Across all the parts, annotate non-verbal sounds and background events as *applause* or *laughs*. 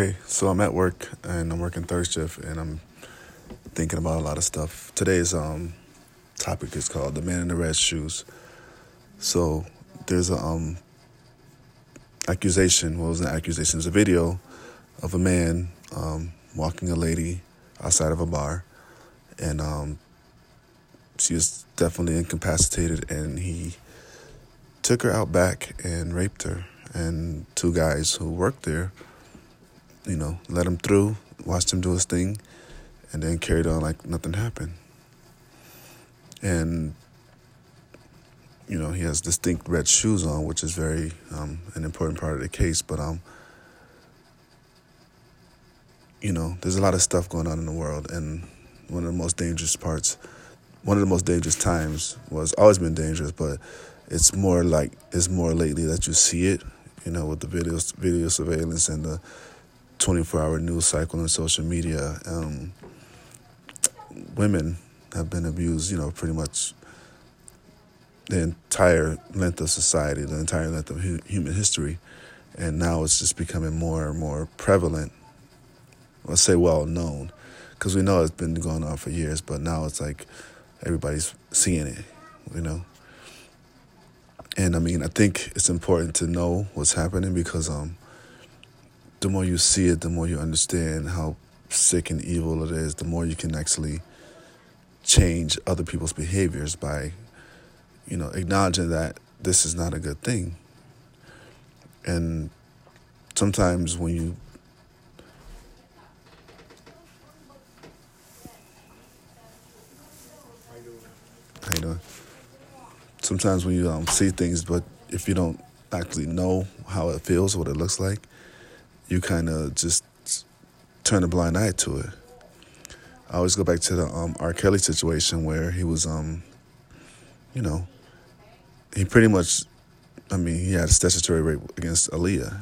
Okay, so I'm at work and I'm working third shift and I'm thinking about a lot of stuff. Today's um topic is called the man in the red shoes. So there's a um accusation. Well, it was an accusation. It's a video of a man um, walking a lady outside of a bar, and um, she was definitely incapacitated, and he took her out back and raped her. And two guys who worked there you know, let him through, watched him do his thing, and then carried on like nothing happened. And you know, he has distinct red shoes on, which is very um, an important part of the case. But um, you know, there's a lot of stuff going on in the world, and one of the most dangerous parts, one of the most dangerous times was always been dangerous, but it's more like it's more lately that you see it, you know, with the video video surveillance and the 24 hour news cycle and social media, um, women have been abused, you know, pretty much the entire length of society, the entire length of hu- human history. And now it's just becoming more and more prevalent. Let's say well known, because we know it's been going on for years, but now it's like everybody's seeing it, you know. And I mean, I think it's important to know what's happening because um, the more you see it, the more you understand how sick and evil it is, the more you can actually change other people's behaviors by, you know, acknowledging that this is not a good thing. And sometimes when you How you doing? Sometimes when you um, see things, but if you don't actually know how it feels, what it looks like, you kind of just turn a blind eye to it. I always go back to the um, R. Kelly situation where he was, um, you know, he pretty much, I mean, he had a statutory rape against Aaliyah.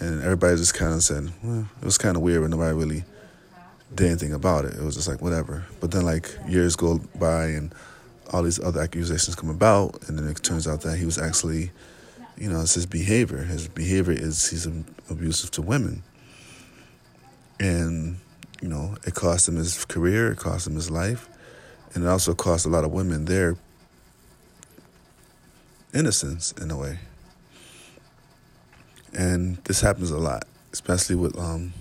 And everybody just kind of said, well, it was kind of weird, but nobody really did anything about it. It was just like, whatever. But then, like, years go by and all these other accusations come about, and then it turns out that he was actually you know, it's his behavior. His behavior is he's abusive to women. And, you know, it cost him his career, it cost him his life, and it also cost a lot of women their innocence in a way. And this happens a lot, especially with um,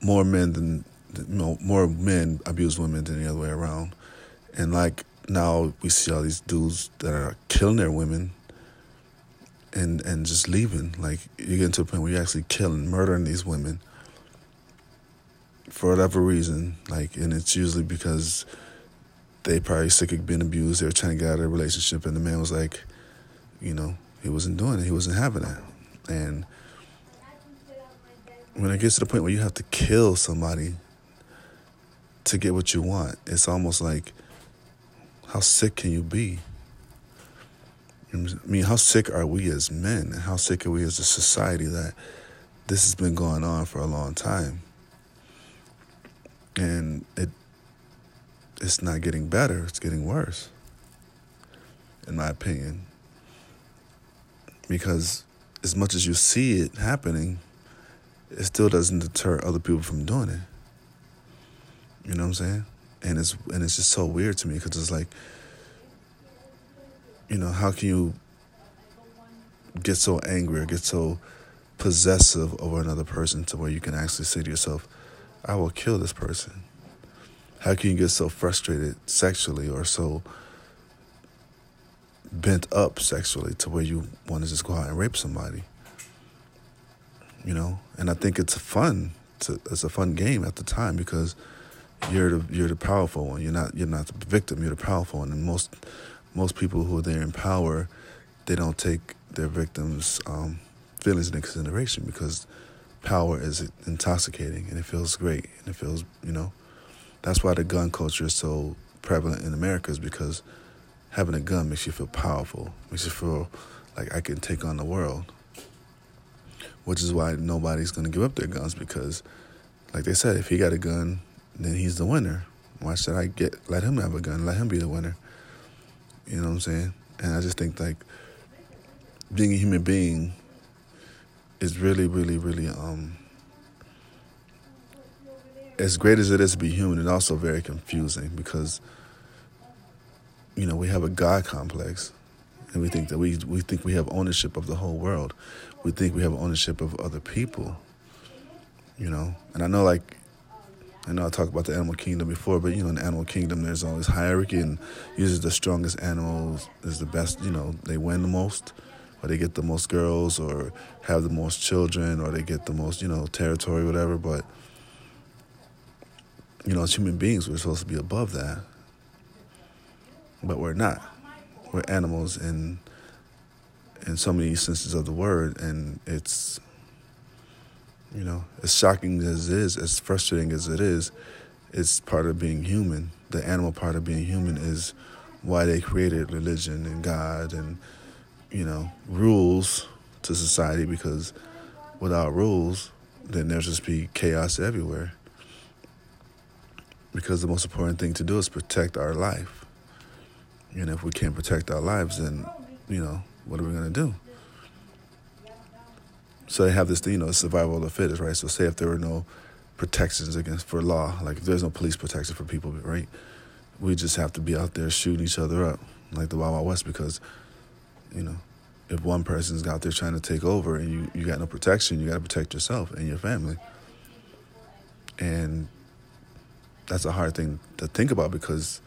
more men than, you know, more men abuse women than the other way around. And like now we see all these dudes that are killing their women and and just leaving. Like you get to a point where you're actually killing, murdering these women for whatever reason. Like, and it's usually because they probably sick of being abused. They were trying to get out of a relationship, and the man was like, you know, he wasn't doing it. He wasn't having it, and when it gets to the point where you have to kill somebody to get what you want, it's almost like, how sick can you be? I mean, how sick are we as men? How sick are we as a society that this has been going on for a long time? And it it's not getting better, it's getting worse. In my opinion. Because as much as you see it happening, it still doesn't deter other people from doing it. You know what I'm saying? And it's and it's just so weird to me because it's like you know, how can you get so angry or get so possessive over another person to where you can actually say to yourself, I will kill this person? How can you get so frustrated sexually or so bent up sexually to where you want to just go out and rape somebody? You know, and I think it's fun. To, it's a fun game at the time because you're the you're the powerful one. You're not you're not the victim. You're the powerful one, and most most people who are there in power, they don't take their victims' um, feelings into consideration because power is intoxicating and it feels great and it feels, you know, that's why the gun culture is so prevalent in America is because having a gun makes you feel powerful, makes you feel like I can take on the world. Which is why nobody's going to give up their guns because, like they said, if he got a gun, then he's the winner. Why should I get let him have a gun? Let him be the winner. You know what I'm saying? And I just think like being a human being is really, really, really um as great as it is to be human, it's also very confusing because you know we have a God complex, and we think that we we think we have ownership of the whole world. We think we have ownership of other people. You know, and I know like I know I talked about the animal kingdom before, but you know, in the animal kingdom, there's always hierarchy, and usually the strongest animals is the best. You know, they win the most, or they get the most girls, or have the most children, or they get the most, you know, territory, whatever. But you know, as human beings, we're supposed to be above that, but we're not. We're animals in in so many senses of the word, and it's you know, as shocking as it is, as frustrating as it is, it's part of being human. The animal part of being human is why they created religion and God and, you know, rules to society because without rules, then there'll just be chaos everywhere. Because the most important thing to do is protect our life. And if we can't protect our lives, then, you know, what are we going to do? So they have this, you know, survival of the fittest, right? So say if there were no protections against for law, like if there's no police protection for people, right? We just have to be out there shooting each other up, like the Wild Wild West, because, you know, if one person's out there trying to take over and you, you got no protection, you got to protect yourself and your family. And that's a hard thing to think about because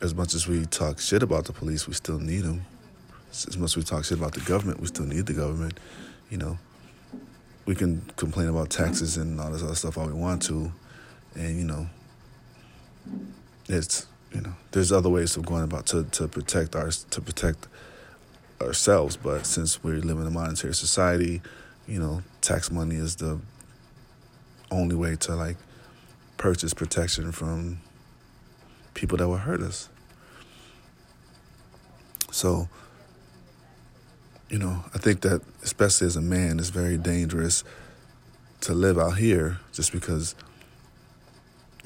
as much as we talk shit about the police, we still need them. As much as we talk shit about the government, we still need the government you know, we can complain about taxes and all this other stuff all we want to, and you know, it's you know, there's other ways of going about to, to protect our to protect ourselves. But since we live in a monetary society, you know, tax money is the only way to like purchase protection from people that will hurt us. So you know, I think that especially as a man, it's very dangerous to live out here just because,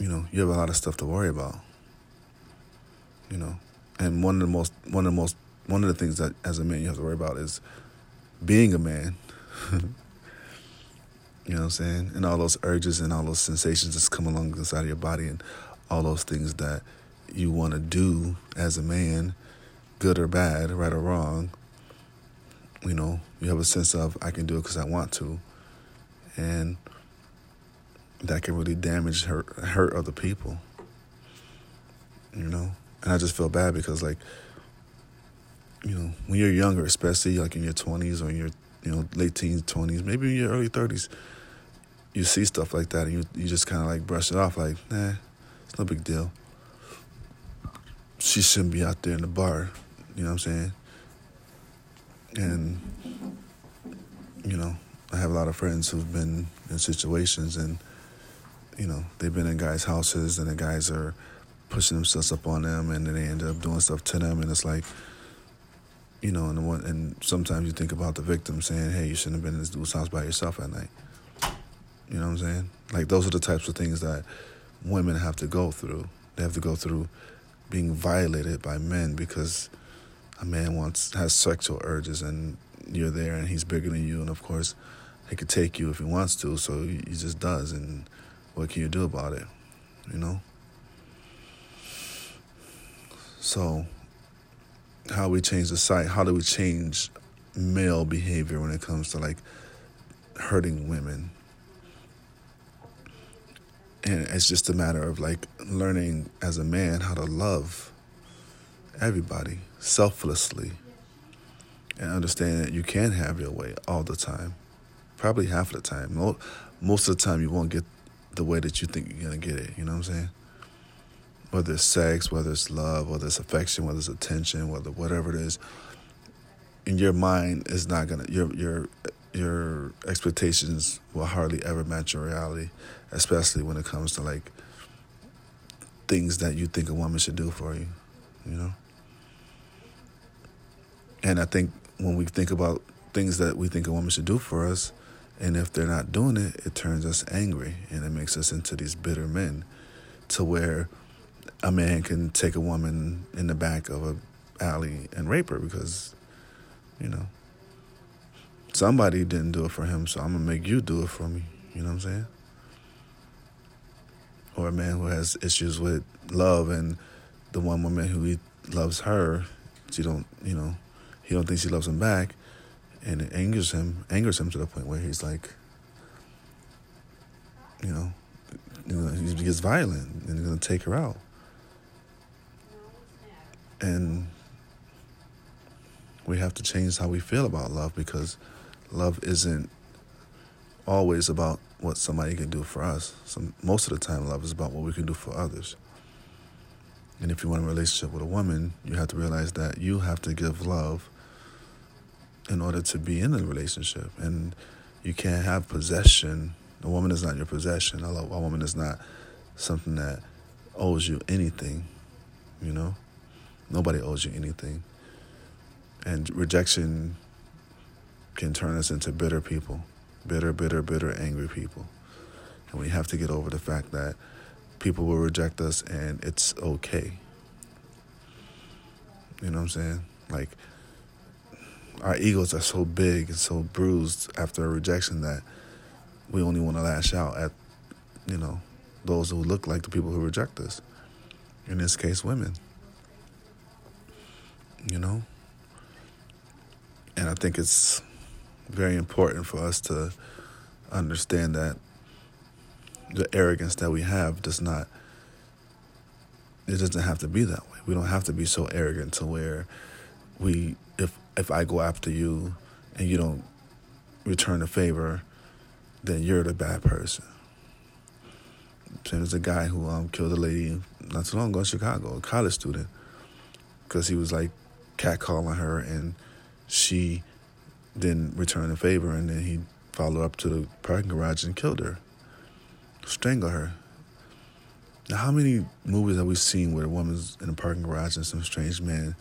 you know, you have a lot of stuff to worry about. You know, and one of the most one of the most one of the things that as a man you have to worry about is being a man. *laughs* you know what I'm saying? And all those urges and all those sensations that come along inside of your body and all those things that you want to do as a man, good or bad, right or wrong, you know, you have a sense of I can do it because I want to, and that can really damage hurt hurt other people. You know, and I just feel bad because like, you know, when you're younger, especially like in your twenties or in your you know late teens, twenties, maybe in your early thirties, you see stuff like that and you you just kind of like brush it off like, nah, it's no big deal. She shouldn't be out there in the bar. You know what I'm saying? And, you know, I have a lot of friends who've been in situations and, you know, they've been in guys' houses and the guys are pushing themselves up on them and then they end up doing stuff to them and it's like, you know, and one, and sometimes you think about the victim saying, "Hey, you shouldn't have been in this dude's house by yourself at night." You know what I'm saying? Like those are the types of things that women have to go through. They have to go through being violated by men because a man wants has sexual urges and you're there and he's bigger than you and of course he could take you if he wants to so he just does and what can you do about it you know? So how we change the site how do we change male behavior when it comes to like hurting women? And it's just a matter of like learning as a man how to love everybody selflessly and understand that you can have your way all the time. Probably half of the time. Most of the time, you won't get the way that you think you're going to get it. You know what I'm saying? Whether it's sex, whether it's love, whether it's affection, whether it's attention, whether whatever it is, in your mind is not gonna your your your expectations will hardly ever match your reality, especially when it comes to like things that you think a woman should do for you. You know. And I think when we think about things that we think a woman should do for us, and if they're not doing it, it turns us angry and it makes us into these bitter men to where a man can take a woman in the back of a alley and rape her because, you know, somebody didn't do it for him, so I'm gonna make you do it for me. You know what I'm saying? Or a man who has issues with love and the one woman who he loves her, she don't, you know, he don't think she loves him back, and it angers him, angers him to the point where he's like, you know, you know, he gets violent and he's gonna take her out. And we have to change how we feel about love because love isn't always about what somebody can do for us. Some, most of the time, love is about what we can do for others. And if you want a relationship with a woman, you have to realize that you have to give love in order to be in a relationship. And you can't have possession. A woman is not your possession. A, woman is not something that owes you anything, you know? Nobody owes you anything. And rejection can turn us into bitter people, bitter, bitter, bitter, angry people. And we have to get over the fact that people will reject us and it's okay. You know what I'm saying? Like, our egos are so big and so bruised after a rejection that we only want to lash out at, you know, those who look like the people who reject us. In this case, women. You know? And I think it's very important for us to understand that the arrogance that we have does not it doesn't have to be that way. We don't have to be so arrogant to where we if I go after you and you don't return the favor, then you're the bad person. Same as the guy who um, killed a lady not too long ago in Chicago, a college student, because he was like catcalling her and she didn't return the favor, and then he followed up to the parking garage and killed her, strangled her. Now, how many movies have we seen where a woman's in a parking garage and some strange man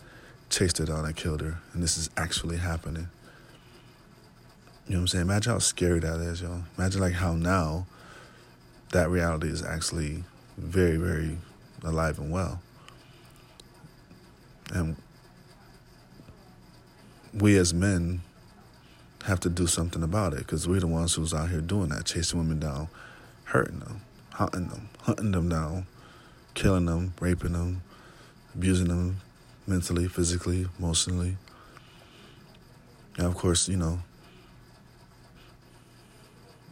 chased her down and killed her, and this is actually happening? You know what I'm saying? Imagine how scary that is, y'all. Imagine like how now that reality is actually very, very alive and well. And we as men have to do something about it because we're the ones who's out here doing that, chasing women down, hurting them, hunting them, hunting them down, killing them, raping them, abusing them mentally, physically, emotionally. And of course, you know,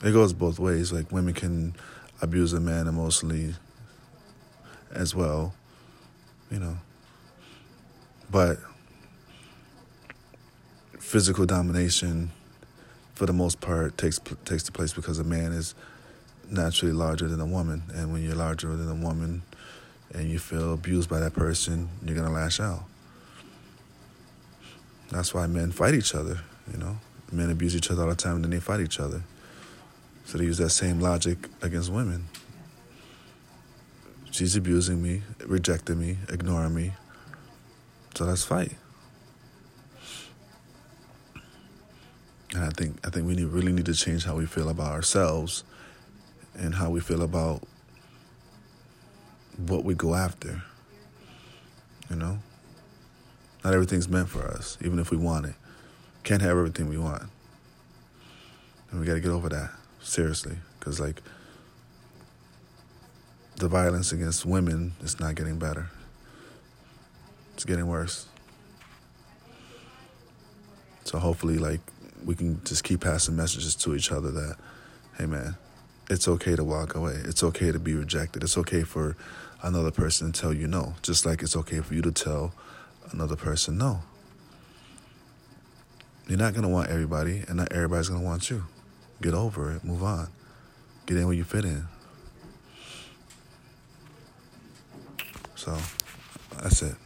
it goes both ways. Like women can abuse a man emotionally as well, you know. But physical domination for the most part takes takes the place because a man is naturally larger than a woman, and when you're larger than a woman, and you feel abused by that person, you're gonna lash out. That's why men fight each other. You know, men abuse each other all the time, and then they fight each other. So they use that same logic against women. She's abusing me, rejecting me, ignoring me. So let's fight. And I think I think we need, really need to change how we feel about ourselves and how we feel about what we go after. You know? Not everything's meant for us, even if we want it. Can't have everything we want. And we got to get over that, seriously. Because, like, the violence against women is not getting better, it's getting worse. So, hopefully, like, we can just keep passing messages to each other that, hey man, it's okay to walk away. It's okay to be rejected. It's okay for another person to tell you no, just like it's okay for you to tell another person no. You're not going to want everybody, and not everybody's going to want you. Get over it, move on, get in where you fit in. So that's it.